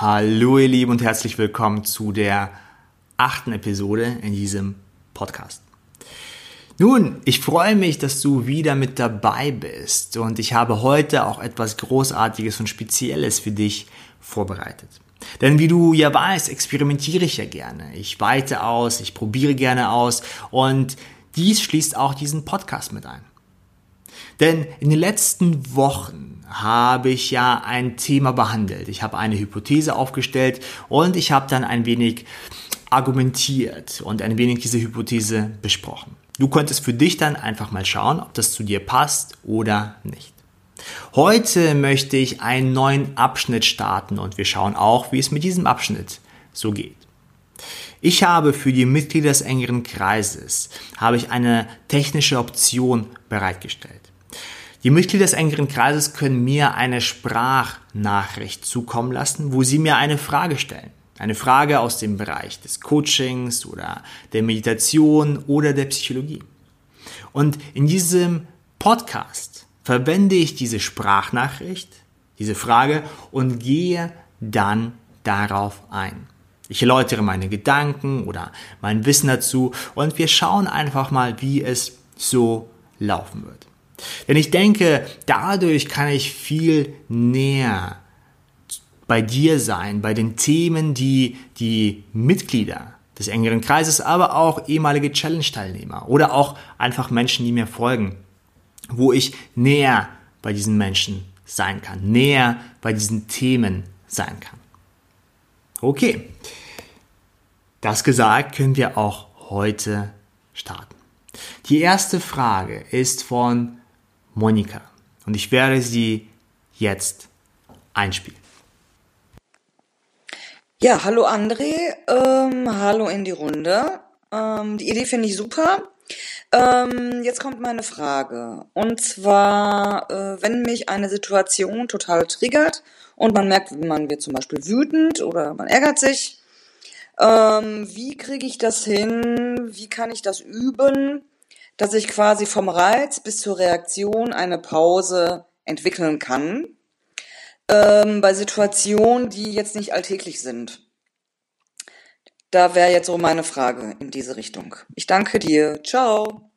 Hallo ihr Lieben und herzlich willkommen zu der achten Episode in diesem Podcast. Nun, ich freue mich, dass du wieder mit dabei bist und ich habe heute auch etwas Großartiges und Spezielles für dich vorbereitet. Denn wie du ja weißt, experimentiere ich ja gerne. Ich weite aus, ich probiere gerne aus und dies schließt auch diesen Podcast mit ein. Denn in den letzten Wochen habe ich ja ein Thema behandelt. Ich habe eine Hypothese aufgestellt und ich habe dann ein wenig argumentiert und ein wenig diese Hypothese besprochen. Du könntest für dich dann einfach mal schauen, ob das zu dir passt oder nicht. Heute möchte ich einen neuen Abschnitt starten und wir schauen auch, wie es mit diesem Abschnitt so geht. Ich habe für die Mitglieder des engeren Kreises habe ich eine technische Option bereitgestellt. Die Mitglieder des engeren Kreises können mir eine Sprachnachricht zukommen lassen, wo sie mir eine Frage stellen. Eine Frage aus dem Bereich des Coachings oder der Meditation oder der Psychologie. Und in diesem Podcast verwende ich diese Sprachnachricht, diese Frage und gehe dann darauf ein. Ich erläutere meine Gedanken oder mein Wissen dazu und wir schauen einfach mal, wie es so laufen wird. Denn ich denke, dadurch kann ich viel näher bei dir sein, bei den Themen, die die Mitglieder des engeren Kreises, aber auch ehemalige Challenge-Teilnehmer oder auch einfach Menschen, die mir folgen, wo ich näher bei diesen Menschen sein kann, näher bei diesen Themen sein kann. Okay, das gesagt, können wir auch heute starten. Die erste Frage ist von Monika. Und ich werde sie jetzt einspielen. Ja, hallo André, ähm, hallo in die Runde. Ähm, die Idee finde ich super. Ähm, jetzt kommt meine Frage. Und zwar, äh, wenn mich eine Situation total triggert und man merkt, man wird zum Beispiel wütend oder man ärgert sich, ähm, wie kriege ich das hin? Wie kann ich das üben? Dass ich quasi vom Reiz bis zur Reaktion eine Pause entwickeln kann, ähm, bei Situationen, die jetzt nicht alltäglich sind. Da wäre jetzt so meine Frage in diese Richtung. Ich danke dir. Ciao.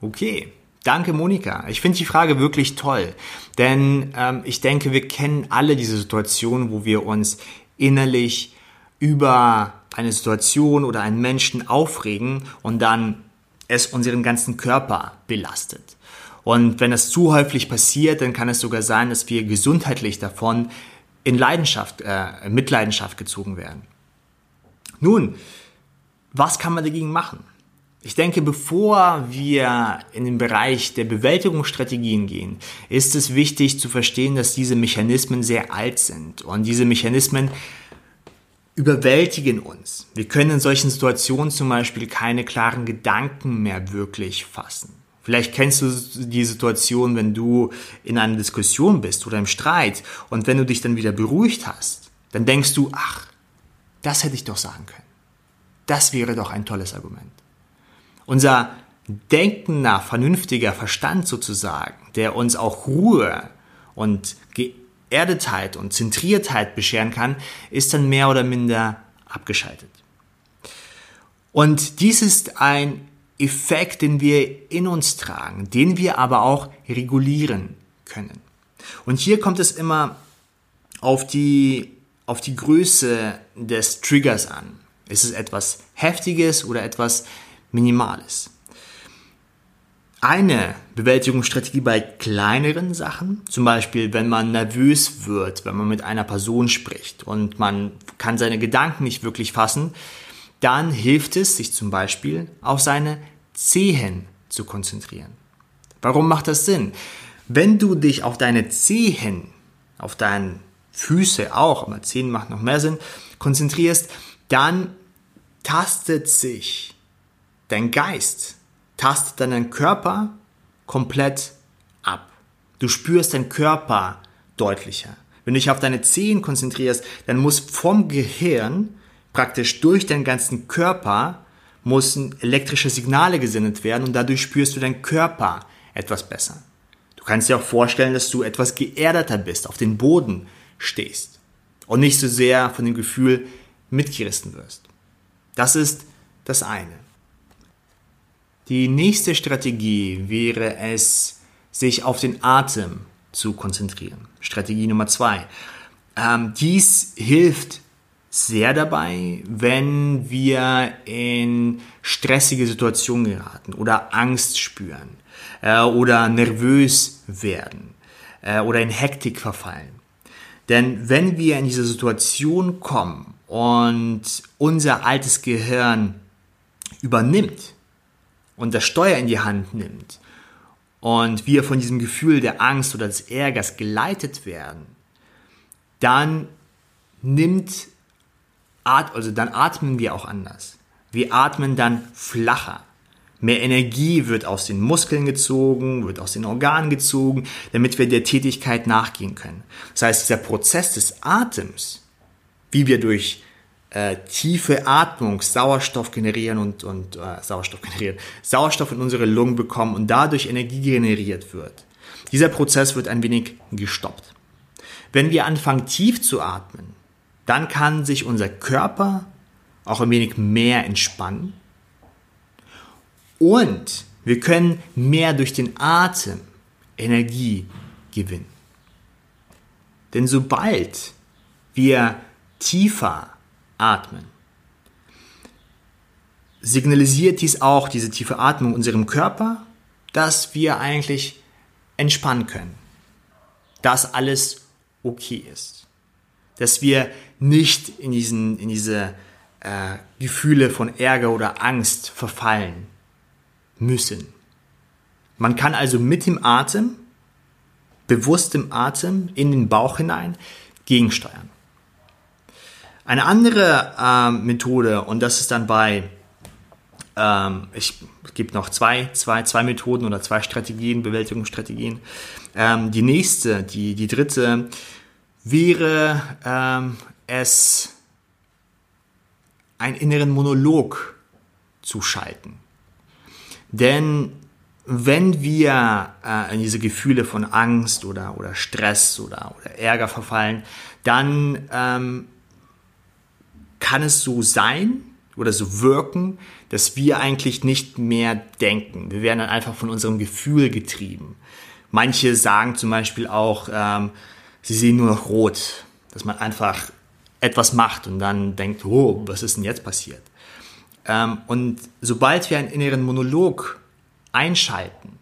Okay. Danke, Monika. Ich finde die Frage wirklich toll, denn ähm, ich denke, wir kennen alle diese Situation, wo wir uns innerlich über eine Situation oder einen Menschen aufregen und dann es unseren ganzen Körper belastet. Und wenn es zu häufig passiert, dann kann es sogar sein, dass wir gesundheitlich davon in Leidenschaft, äh, Mitleidenschaft gezogen werden. Nun, was kann man dagegen machen? Ich denke, bevor wir in den Bereich der Bewältigungsstrategien gehen, ist es wichtig zu verstehen, dass diese Mechanismen sehr alt sind und diese Mechanismen überwältigen uns. Wir können in solchen Situationen zum Beispiel keine klaren Gedanken mehr wirklich fassen. Vielleicht kennst du die Situation, wenn du in einer Diskussion bist oder im Streit und wenn du dich dann wieder beruhigt hast, dann denkst du, ach, das hätte ich doch sagen können. Das wäre doch ein tolles Argument. Unser denkender, vernünftiger Verstand sozusagen, der uns auch Ruhe und Erdetheit und Zentriertheit bescheren kann, ist dann mehr oder minder abgeschaltet. Und dies ist ein Effekt, den wir in uns tragen, den wir aber auch regulieren können. Und hier kommt es immer auf die, auf die Größe des Triggers an. Ist es etwas Heftiges oder etwas Minimales? Eine Bewältigungsstrategie bei kleineren Sachen, zum Beispiel wenn man nervös wird, wenn man mit einer Person spricht und man kann seine Gedanken nicht wirklich fassen, dann hilft es, sich zum Beispiel auf seine Zehen zu konzentrieren. Warum macht das Sinn? Wenn du dich auf deine Zehen, auf deine Füße auch, aber Zehen macht noch mehr Sinn, konzentrierst, dann tastet sich dein Geist tastet deinen Körper komplett ab. Du spürst deinen Körper deutlicher. Wenn du dich auf deine Zehen konzentrierst, dann muss vom Gehirn praktisch durch deinen ganzen Körper müssen elektrische Signale gesendet werden und dadurch spürst du deinen Körper etwas besser. Du kannst dir auch vorstellen, dass du etwas geerdeter bist, auf den Boden stehst. und nicht so sehr von dem Gefühl mitgerissen wirst. Das ist das eine. Die nächste Strategie wäre es, sich auf den Atem zu konzentrieren. Strategie Nummer zwei. Ähm, dies hilft sehr dabei, wenn wir in stressige Situationen geraten oder Angst spüren äh, oder nervös werden äh, oder in Hektik verfallen. Denn wenn wir in diese Situation kommen und unser altes Gehirn übernimmt und das Steuer in die Hand nimmt und wir von diesem Gefühl der Angst oder des Ärgers geleitet werden, dann nimmt, also dann atmen wir auch anders. Wir atmen dann flacher. Mehr Energie wird aus den Muskeln gezogen, wird aus den Organen gezogen, damit wir der Tätigkeit nachgehen können. Das heißt, dieser Prozess des Atems, wie wir durch äh, tiefe Atmung Sauerstoff generieren und, und äh, Sauerstoff generieren, Sauerstoff in unsere Lungen bekommen und dadurch Energie generiert wird. Dieser Prozess wird ein wenig gestoppt. Wenn wir anfangen tief zu atmen, dann kann sich unser Körper auch ein wenig mehr entspannen und wir können mehr durch den Atem Energie gewinnen. Denn sobald wir tiefer atmen, signalisiert dies auch, diese tiefe Atmung unserem Körper, dass wir eigentlich entspannen können. Dass alles okay ist. Dass wir nicht in, diesen, in diese äh, Gefühle von Ärger oder Angst verfallen, müssen. Man kann also mit dem Atem, bewusstem Atem in den Bauch hinein gegensteuern. Eine andere ähm, Methode, und das ist dann bei, ähm, ich gebe noch zwei, zwei, zwei Methoden oder zwei Strategien, Bewältigungsstrategien. Ähm, die nächste, die, die dritte, wäre ähm, es, einen inneren Monolog zu schalten. Denn wenn wir äh, in diese Gefühle von Angst oder, oder Stress oder, oder Ärger verfallen, dann ähm, kann es so sein oder so wirken, dass wir eigentlich nicht mehr denken. Wir werden dann einfach von unserem Gefühl getrieben. Manche sagen zum Beispiel auch, ähm, sie sehen nur noch rot, dass man einfach etwas macht und dann denkt, oh, was ist denn jetzt passiert? Ähm, und sobald wir einen inneren Monolog einschalten,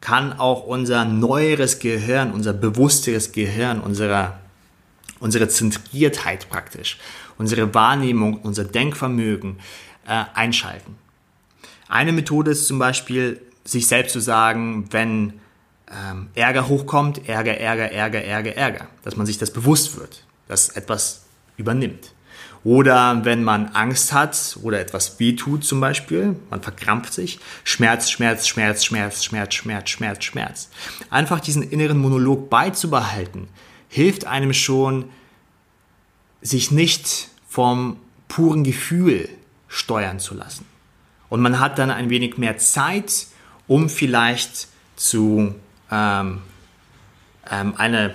kann auch unser neueres Gehirn, unser bewussteres Gehirn, unsere, unsere Zentriertheit praktisch, unsere Wahrnehmung, unser Denkvermögen äh, einschalten. Eine Methode ist zum Beispiel, sich selbst zu sagen, wenn ähm, Ärger hochkommt, Ärger, Ärger, Ärger, Ärger, Ärger, dass man sich das bewusst wird, dass etwas übernimmt. Oder wenn man Angst hat oder etwas wehtut zum Beispiel, man verkrampft sich, Schmerz, Schmerz, Schmerz, Schmerz, Schmerz, Schmerz, Schmerz, Schmerz. Einfach diesen inneren Monolog beizubehalten, hilft einem schon, sich nicht vom puren Gefühl steuern zu lassen. Und man hat dann ein wenig mehr Zeit, um vielleicht zu ähm, ähm, eine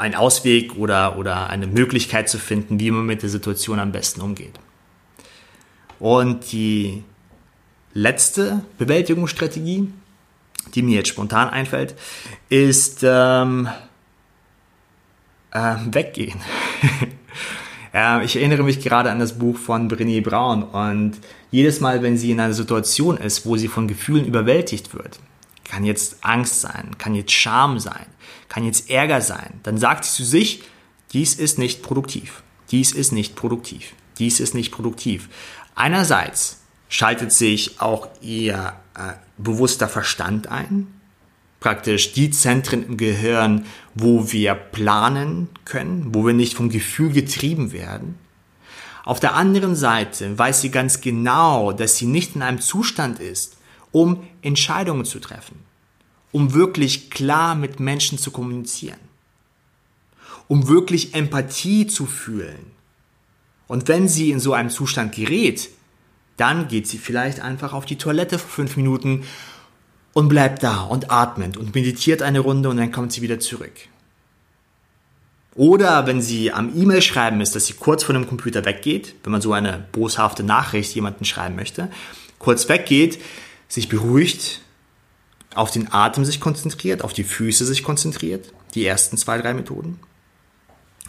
einen Ausweg oder, oder eine Möglichkeit zu finden, wie man mit der Situation am besten umgeht. Und die letzte Bewältigungsstrategie, die mir jetzt spontan einfällt, ist ähm, äh, weggehen. ja, ich erinnere mich gerade an das Buch von Brené Brown und jedes Mal, wenn sie in einer Situation ist, wo sie von Gefühlen überwältigt wird, kann jetzt Angst sein, kann jetzt Scham sein, kann jetzt Ärger sein. Dann sagt sie zu sich, dies ist nicht produktiv, dies ist nicht produktiv, dies ist nicht produktiv. Einerseits schaltet sich auch ihr äh, bewusster Verstand ein, praktisch die Zentren im Gehirn, wo wir planen können, wo wir nicht vom Gefühl getrieben werden. Auf der anderen Seite weiß sie ganz genau, dass sie nicht in einem Zustand ist, um Entscheidungen zu treffen, um wirklich klar mit Menschen zu kommunizieren, um wirklich Empathie zu fühlen. Und wenn sie in so einem Zustand gerät, dann geht sie vielleicht einfach auf die Toilette für fünf Minuten und bleibt da und atmet und meditiert eine Runde und dann kommt sie wieder zurück. Oder wenn sie am E-Mail schreiben ist, dass sie kurz von dem Computer weggeht, wenn man so eine boshafte Nachricht jemanden schreiben möchte, kurz weggeht, sich beruhigt, auf den Atem sich konzentriert, auf die Füße sich konzentriert, die ersten zwei, drei Methoden,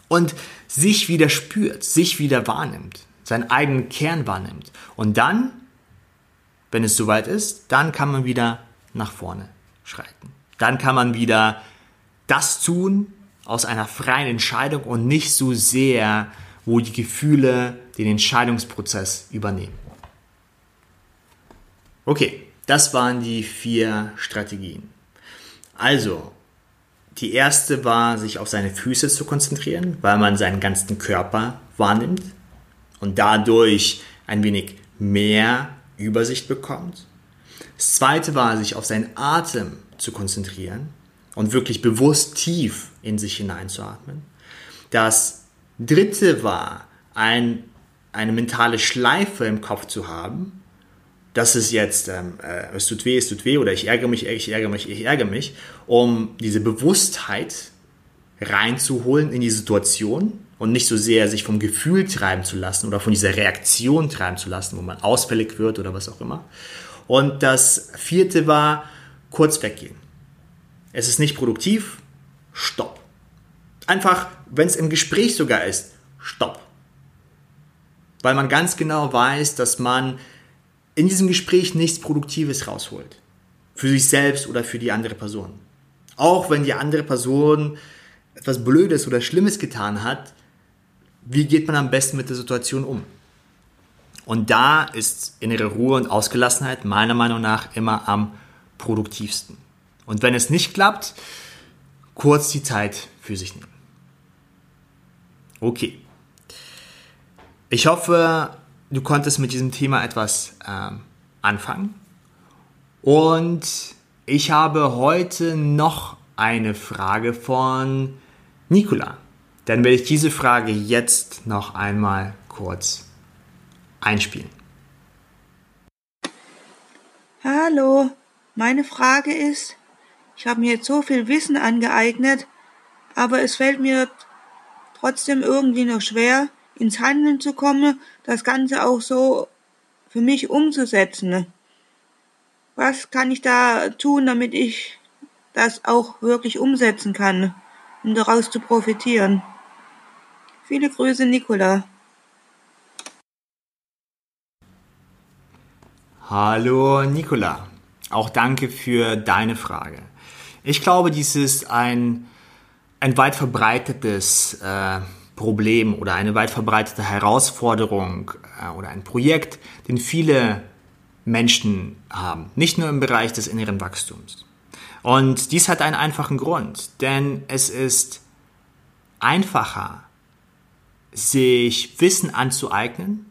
und sich wieder spürt, sich wieder wahrnimmt, seinen eigenen Kern wahrnimmt. Und dann, wenn es soweit ist, dann kann man wieder nach vorne schreiten. Dann kann man wieder das tun aus einer freien Entscheidung und nicht so sehr, wo die Gefühle den Entscheidungsprozess übernehmen. Okay, das waren die vier Strategien. Also, die erste war, sich auf seine Füße zu konzentrieren, weil man seinen ganzen Körper wahrnimmt und dadurch ein wenig mehr Übersicht bekommt. Das zweite war, sich auf seinen Atem zu konzentrieren und wirklich bewusst tief in sich hineinzuatmen. Das dritte war, ein, eine mentale Schleife im Kopf zu haben, das ist jetzt, ähm, äh, es tut weh, es tut weh oder ich ärgere mich, ich ärgere mich, ich ärgere mich, um diese Bewusstheit reinzuholen in die Situation und nicht so sehr sich vom Gefühl treiben zu lassen oder von dieser Reaktion treiben zu lassen, wo man ausfällig wird oder was auch immer. Und das vierte war kurz weggehen. Es ist nicht produktiv, stopp. Einfach, wenn es im Gespräch sogar ist, stopp. Weil man ganz genau weiß, dass man in diesem Gespräch nichts Produktives rausholt. Für sich selbst oder für die andere Person. Auch wenn die andere Person etwas Blödes oder Schlimmes getan hat, wie geht man am besten mit der Situation um? Und da ist innere Ruhe und Ausgelassenheit meiner Meinung nach immer am produktivsten. Und wenn es nicht klappt, kurz die Zeit für sich nehmen. Okay. Ich hoffe, du konntest mit diesem Thema etwas ähm, anfangen. Und ich habe heute noch eine Frage von Nicola. Dann werde ich diese Frage jetzt noch einmal kurz einspielen. Hallo, meine Frage ist, ich habe mir jetzt so viel Wissen angeeignet, aber es fällt mir trotzdem irgendwie noch schwer, ins Handeln zu kommen, das Ganze auch so für mich umzusetzen. Was kann ich da tun, damit ich das auch wirklich umsetzen kann, um daraus zu profitieren? Viele Grüße, Nicola. Hallo, Nicola. Auch danke für deine Frage. Ich glaube, dies ist ein, ein weit verbreitetes äh, Problem oder eine weit verbreitete Herausforderung äh, oder ein Projekt, den viele Menschen haben, nicht nur im Bereich des inneren Wachstums. Und dies hat einen einfachen Grund, denn es ist einfacher, sich Wissen anzueignen,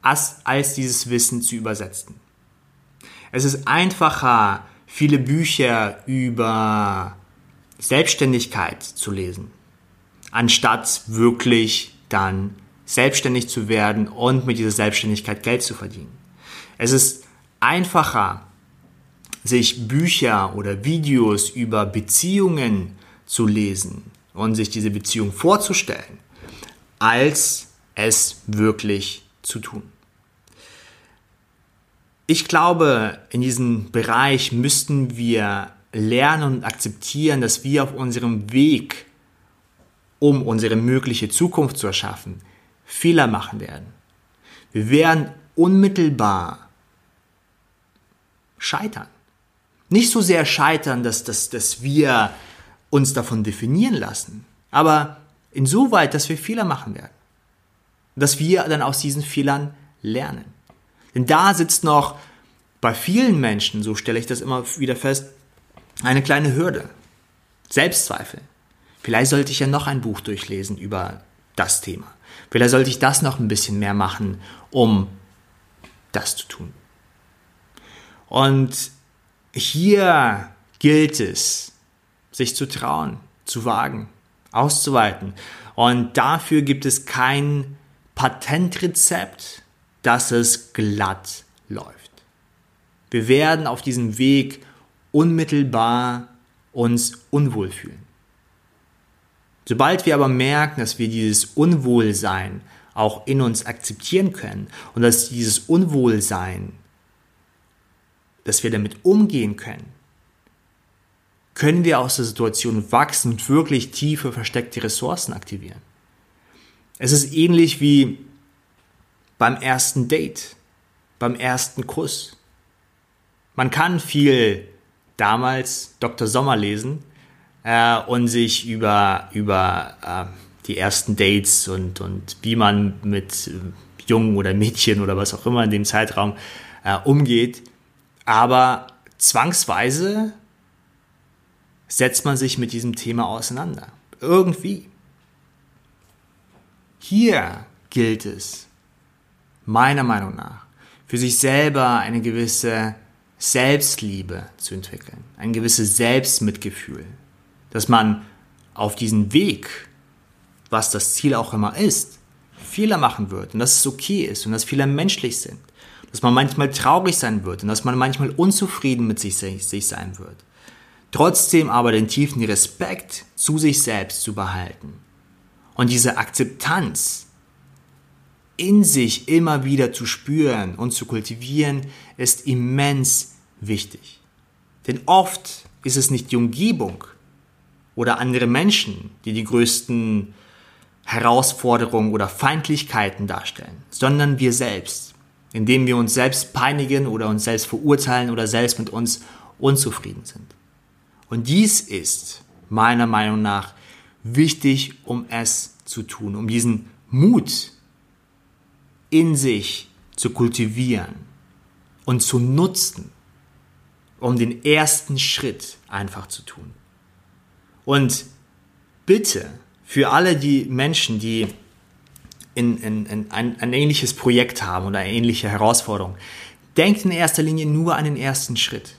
als, als dieses Wissen zu übersetzen. Es ist einfacher, viele Bücher über Selbstständigkeit zu lesen anstatt wirklich dann selbstständig zu werden und mit dieser Selbstständigkeit Geld zu verdienen. Es ist einfacher, sich Bücher oder Videos über Beziehungen zu lesen und sich diese Beziehung vorzustellen, als es wirklich zu tun. Ich glaube, in diesem Bereich müssten wir lernen und akzeptieren, dass wir auf unserem Weg um unsere mögliche Zukunft zu erschaffen, Fehler machen werden. Wir werden unmittelbar scheitern. Nicht so sehr scheitern, dass, dass, dass wir uns davon definieren lassen, aber insoweit, dass wir Fehler machen werden. Dass wir dann aus diesen Fehlern lernen. Denn da sitzt noch bei vielen Menschen, so stelle ich das immer wieder fest, eine kleine Hürde. Selbstzweifel. Vielleicht sollte ich ja noch ein Buch durchlesen über das Thema. Vielleicht sollte ich das noch ein bisschen mehr machen, um das zu tun. Und hier gilt es, sich zu trauen, zu wagen, auszuweiten. Und dafür gibt es kein Patentrezept, dass es glatt läuft. Wir werden auf diesem Weg unmittelbar uns unwohl fühlen. Sobald wir aber merken, dass wir dieses Unwohlsein auch in uns akzeptieren können und dass dieses Unwohlsein, dass wir damit umgehen können, können wir aus der Situation wachsen und wirklich tiefe versteckte Ressourcen aktivieren. Es ist ähnlich wie beim ersten Date, beim ersten Kuss. Man kann viel damals Dr. Sommer lesen äh, und sich über, über äh, die ersten Dates und, und wie man mit äh, Jungen oder Mädchen oder was auch immer in dem Zeitraum äh, umgeht. Aber zwangsweise setzt man sich mit diesem Thema auseinander. Irgendwie. Hier gilt es, meiner Meinung nach, für sich selber eine gewisse Selbstliebe zu entwickeln, ein gewisses Selbstmitgefühl, dass man auf diesen Weg, was das Ziel auch immer ist, Fehler machen wird und dass es okay ist und dass Fehler menschlich sind, dass man manchmal traurig sein wird und dass man manchmal unzufrieden mit sich, sich sein wird. Trotzdem aber den tiefen Respekt zu sich selbst zu behalten und diese Akzeptanz in sich immer wieder zu spüren und zu kultivieren, ist immens wichtig. Denn oft ist es nicht die Umgebung oder andere Menschen, die die größten Herausforderungen oder Feindlichkeiten darstellen, sondern wir selbst, indem wir uns selbst peinigen oder uns selbst verurteilen oder selbst mit uns unzufrieden sind. Und dies ist meiner Meinung nach wichtig, um es zu tun, um diesen Mut in sich zu kultivieren und zu nutzen, um den ersten Schritt einfach zu tun. Und bitte für alle die Menschen, die in, in, in ein, ein ähnliches Projekt haben oder eine ähnliche Herausforderung, denkt in erster Linie nur an den ersten Schritt.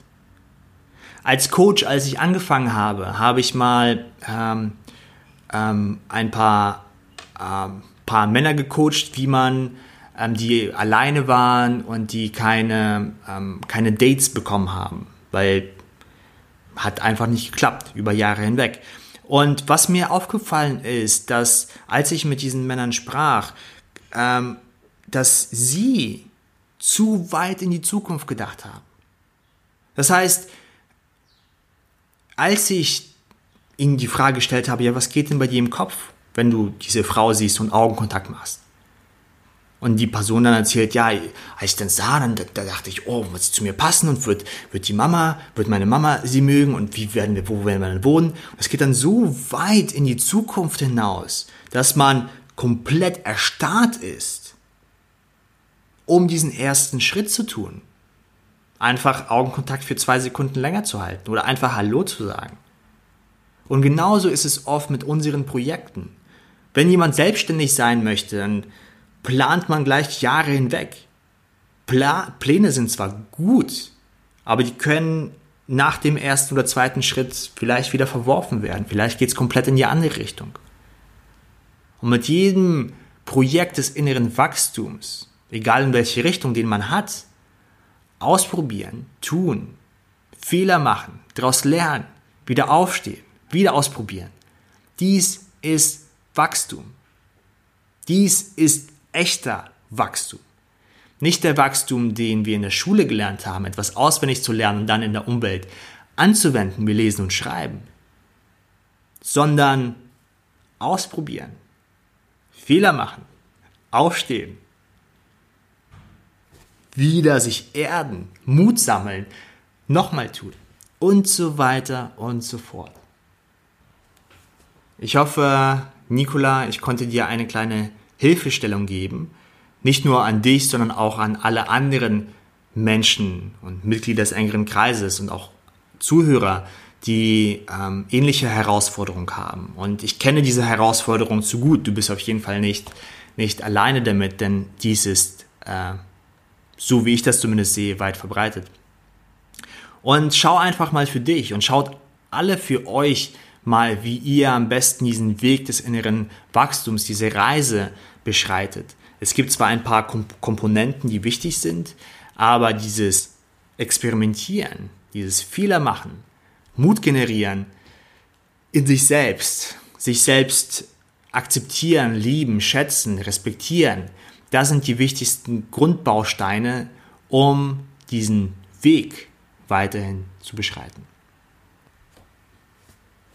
Als Coach, als ich angefangen habe, habe ich mal ähm, ähm, ein paar, ähm, paar Männer gecoacht, wie man ähm, die alleine waren und die keine, ähm, keine Dates bekommen haben, weil hat einfach nicht geklappt über Jahre hinweg. Und was mir aufgefallen ist, dass als ich mit diesen Männern sprach, ähm, dass sie zu weit in die Zukunft gedacht haben. Das heißt, als ich ihnen die Frage gestellt habe, ja, was geht denn bei dir im Kopf, wenn du diese Frau siehst und Augenkontakt machst? Und die Person dann erzählt, ja, als ich dann sah, dann da, dachte ich, oh, wird sie zu mir passen und wird, wird die Mama, wird meine Mama sie mögen und wie werden wir, wo werden wir dann wohnen? Und es geht dann so weit in die Zukunft hinaus, dass man komplett erstarrt ist, um diesen ersten Schritt zu tun. Einfach Augenkontakt für zwei Sekunden länger zu halten oder einfach Hallo zu sagen. Und genauso ist es oft mit unseren Projekten. Wenn jemand selbstständig sein möchte, dann plant man gleich Jahre hinweg. Pla Pläne sind zwar gut, aber die können nach dem ersten oder zweiten Schritt vielleicht wieder verworfen werden. Vielleicht geht es komplett in die andere Richtung. Und mit jedem Projekt des inneren Wachstums, egal in welche Richtung den man hat, ausprobieren, tun, Fehler machen, daraus lernen, wieder aufstehen, wieder ausprobieren. Dies ist Wachstum. Dies ist echter Wachstum. Nicht der Wachstum, den wir in der Schule gelernt haben, etwas auswendig zu lernen und dann in der Umwelt anzuwenden, wie lesen und schreiben, sondern ausprobieren, Fehler machen, aufstehen, wieder sich erden, Mut sammeln, nochmal tun und so weiter und so fort. Ich hoffe, Nicola, ich konnte dir eine kleine Hilfestellung geben, nicht nur an dich, sondern auch an alle anderen Menschen und Mitglieder des engeren Kreises und auch Zuhörer, die ähm, ähnliche Herausforderungen haben. Und ich kenne diese Herausforderung zu gut. Du bist auf jeden Fall nicht, nicht alleine damit, denn dies ist, äh, so wie ich das zumindest sehe, weit verbreitet. Und schau einfach mal für dich und schaut alle für euch mal, wie ihr am besten diesen Weg des inneren Wachstums, diese Reise beschreitet. Es gibt zwar ein paar Komponenten, die wichtig sind, aber dieses Experimentieren, dieses Fehler machen, Mut generieren in sich selbst, sich selbst akzeptieren, lieben, schätzen, respektieren, das sind die wichtigsten Grundbausteine, um diesen Weg weiterhin zu beschreiten.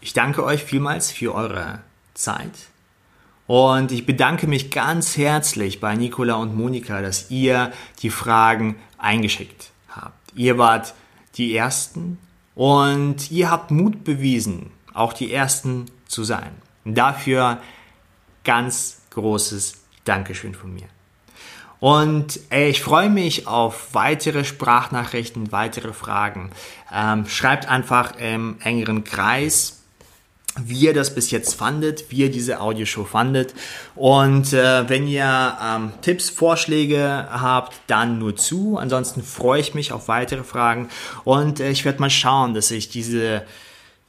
Ich danke euch vielmals für eure Zeit und ich bedanke mich ganz herzlich bei Nicola und Monika, dass ihr die Fragen eingeschickt habt. Ihr wart die Ersten und ihr habt Mut bewiesen, auch die Ersten zu sein. Dafür ganz großes Dankeschön von mir. Und ich freue mich auf weitere Sprachnachrichten, weitere Fragen. Ähm, schreibt einfach im engeren Kreis, wie ihr das bis jetzt fandet, wie ihr diese Audioshow fandet. Und äh, wenn ihr ähm, Tipps, Vorschläge habt, dann nur zu. Ansonsten freue ich mich auf weitere Fragen. Und äh, ich werde mal schauen, dass ich diese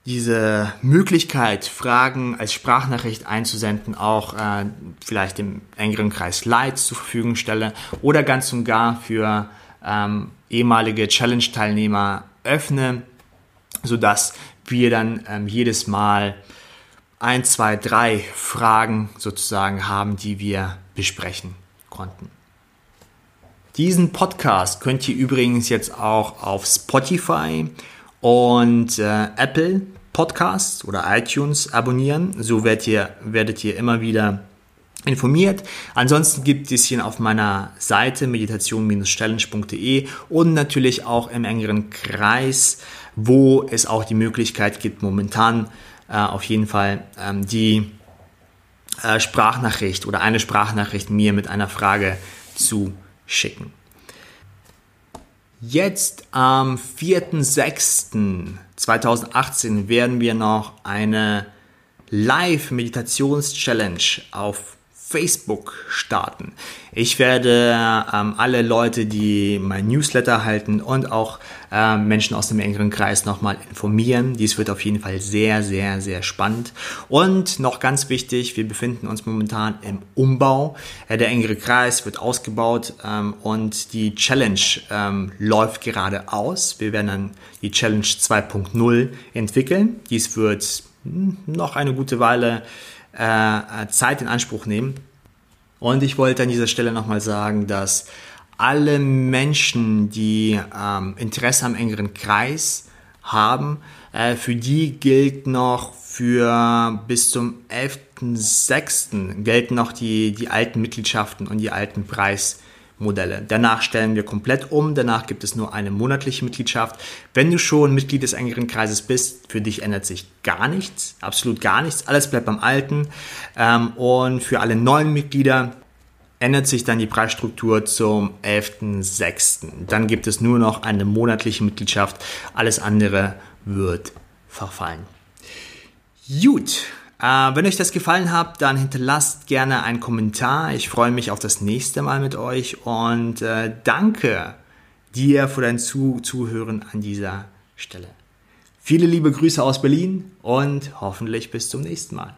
diese Möglichkeit, Fragen als Sprachnachricht einzusenden, auch äh, vielleicht im engeren Kreis Lights zur Verfügung stelle oder ganz und gar für ähm, ehemalige Challenge-Teilnehmer öffne, sodass wir dann ähm, jedes Mal ein, zwei, drei Fragen sozusagen haben, die wir besprechen konnten. Diesen Podcast könnt ihr übrigens jetzt auch auf Spotify und äh, Apple Podcasts oder iTunes abonnieren. So werdet ihr, werdet ihr immer wieder informiert. Ansonsten gibt es hier auf meiner Seite meditation-challenge.de und natürlich auch im engeren Kreis, wo es auch die Möglichkeit gibt, momentan äh, auf jeden Fall ähm, die äh, Sprachnachricht oder eine Sprachnachricht mir mit einer Frage zu schicken. Jetzt am 4.6.2018 werden wir noch eine Live-Meditations-Challenge auf Facebook starten. Ich werde ähm, alle Leute, die mein Newsletter halten und auch äh, Menschen aus dem engeren Kreis nochmal informieren. Dies wird auf jeden Fall sehr, sehr, sehr spannend. Und noch ganz wichtig, wir befinden uns momentan im Umbau. Äh, der engere Kreis wird ausgebaut ähm, und die Challenge ähm, läuft gerade aus. Wir werden dann die Challenge 2.0 entwickeln. Dies wird hm, noch eine gute Weile äh, Zeit in Anspruch nehmen. Und ich wollte an dieser Stelle nochmal sagen, dass alle Menschen, die ähm, Interesse am engeren Kreis haben, äh, für die gilt noch für bis zum 11.06. gelten noch die, die alten Mitgliedschaften und die alten Preis, Modelle. Danach stellen wir komplett um. Danach gibt es nur eine monatliche Mitgliedschaft. Wenn du schon Mitglied des engeren Kreises bist, für dich ändert sich gar nichts, absolut gar nichts. Alles bleibt beim Alten. Ähm, und für alle neuen Mitglieder ändert sich dann die Preisstruktur zum 11.06. Dann gibt es nur noch eine monatliche Mitgliedschaft. Alles andere wird verfallen. Gut. Äh, wenn euch das gefallen hat, dann hinterlasst gerne einen Kommentar. Ich freue mich auf das nächste Mal mit euch und äh, danke dir für dein Zu Zuhören an dieser Stelle. Viele liebe Grüße aus Berlin und hoffentlich bis zum nächsten Mal.